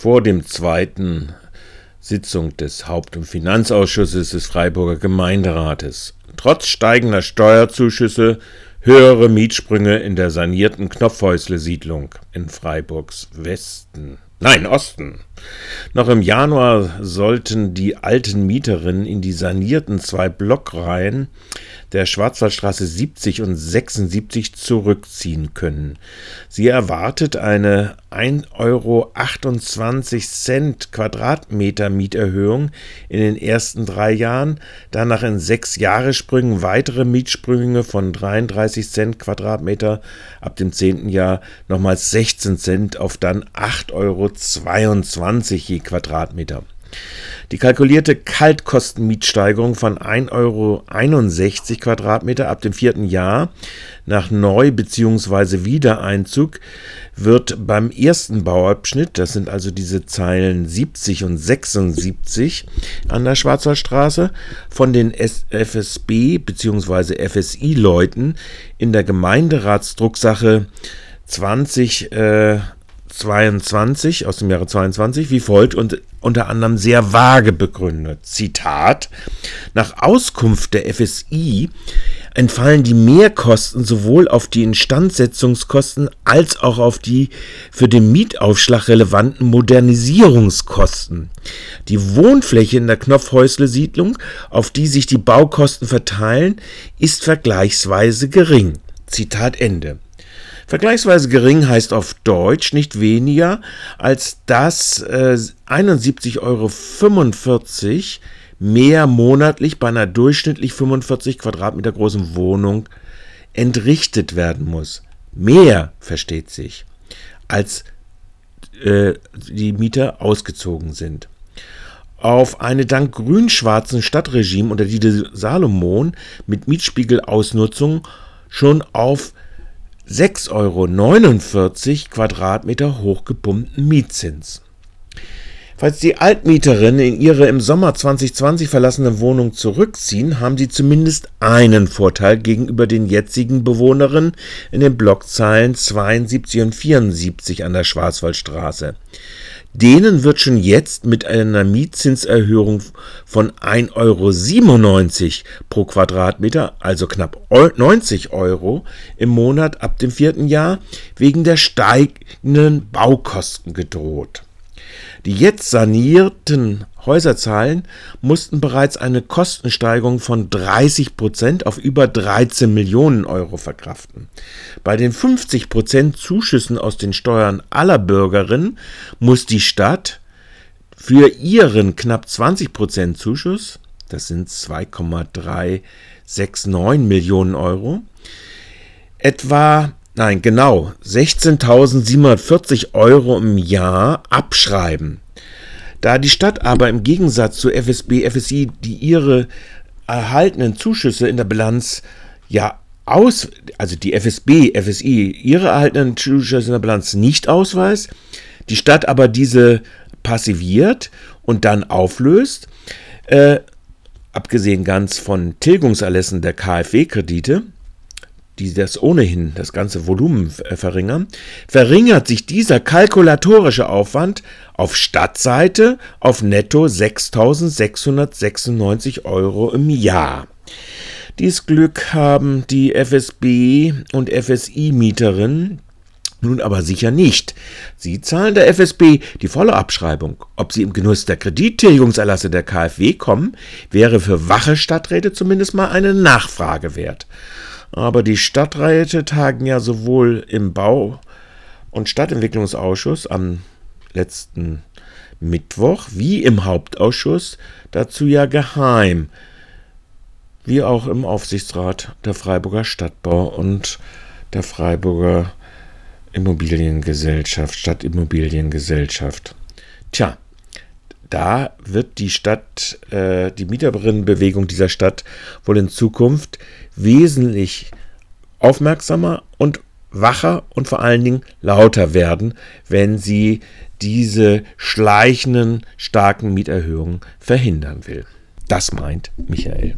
vor dem zweiten Sitzung des Haupt- und Finanzausschusses des Freiburger Gemeinderates. Trotz steigender Steuerzuschüsse höhere Mietsprünge in der sanierten Knopfhäusle-Siedlung in Freiburgs Westen. Nein, Osten. Noch im Januar sollten die alten Mieterinnen in die sanierten zwei Blockreihen der Schwarzwaldstraße 70 und 76 zurückziehen können. Sie erwartet eine 1,28 Euro Quadratmeter Mieterhöhung in den ersten drei Jahren, danach in sechs Jahressprüngen weitere Mietsprünge von 33 Cent Quadratmeter, ab dem zehnten Jahr nochmals 16 Cent auf dann 8,22 Euro je Quadratmeter. Die kalkulierte Kaltkostenmietsteigerung von 1,61 Euro Quadratmeter ab dem vierten Jahr nach Neu- bzw. Wiedereinzug wird beim ersten Bauabschnitt, das sind also diese Zeilen 70 und 76 an der Schwarzwaldstraße, von den FSB bzw. FSI-Leuten in der Gemeinderatsdrucksache 20 äh, 22 aus dem Jahre 22 wie folgt und unter anderem sehr vage begründet. Zitat: Nach Auskunft der FSI entfallen die Mehrkosten sowohl auf die Instandsetzungskosten als auch auf die für den Mietaufschlag relevanten Modernisierungskosten. Die Wohnfläche in der Knopfhäusle-Siedlung, auf die sich die Baukosten verteilen, ist vergleichsweise gering. Zitat Ende. Vergleichsweise gering heißt auf Deutsch nicht weniger, als dass äh, 71,45 Euro mehr monatlich bei einer durchschnittlich 45 Quadratmeter großen Wohnung entrichtet werden muss. Mehr, versteht sich, als äh, die Mieter ausgezogen sind. Auf eine dank grün-schwarzen Stadtregime unter Dieter Salomon mit Mietspiegelausnutzung schon auf 6,49 Euro Quadratmeter hochgepumpten Mietzins. Falls die Altmieterinnen in ihre im Sommer 2020 verlassene Wohnung zurückziehen, haben sie zumindest einen Vorteil gegenüber den jetzigen Bewohnerinnen in den Blockzeilen 72 und 74 an der Schwarzwaldstraße. Denen wird schon jetzt mit einer Mietzinserhöhung von 1,97 Euro pro Quadratmeter, also knapp 90 Euro im Monat ab dem vierten Jahr, wegen der steigenden Baukosten gedroht. Die jetzt sanierten Häuserzahlen mussten bereits eine Kostensteigerung von 30 Prozent auf über 13 Millionen Euro verkraften. Bei den 50 Prozent Zuschüssen aus den Steuern aller Bürgerinnen muss die Stadt für ihren knapp 20 Prozent Zuschuss, das sind 2,369 Millionen Euro, etwa nein, genau 16.740 Euro im Jahr abschreiben. Da die Stadt aber im Gegensatz zu FSB, FSI, die ihre erhaltenen Zuschüsse in der Bilanz ja aus, also die FSB, FSI, ihre erhaltenen Zuschüsse in der Bilanz nicht ausweist, die Stadt aber diese passiviert und dann auflöst, äh, abgesehen ganz von Tilgungserlässen der KfW-Kredite, die das ohnehin das ganze Volumen äh, verringern, verringert sich dieser kalkulatorische Aufwand auf Stadtseite auf netto 6.696 Euro im Jahr. Dies Glück haben die FSB und FSI-Mieterinnen nun aber sicher nicht. Sie zahlen der FSB die volle Abschreibung. Ob sie im Genuss der Kredittilgungserlasse der KfW kommen, wäre für wache Stadträte zumindest mal eine Nachfrage wert. Aber die Stadträte tagen ja sowohl im Bau- und Stadtentwicklungsausschuss am letzten Mittwoch wie im Hauptausschuss dazu ja geheim, wie auch im Aufsichtsrat der Freiburger Stadtbau und der Freiburger Immobiliengesellschaft, Stadtimmobiliengesellschaft. Tja, da wird die Stadt, äh, die Mieterinnenbewegung dieser Stadt wohl in Zukunft wesentlich aufmerksamer und wacher und vor allen Dingen lauter werden, wenn sie diese schleichenden starken Mieterhöhungen verhindern will. Das meint Michael.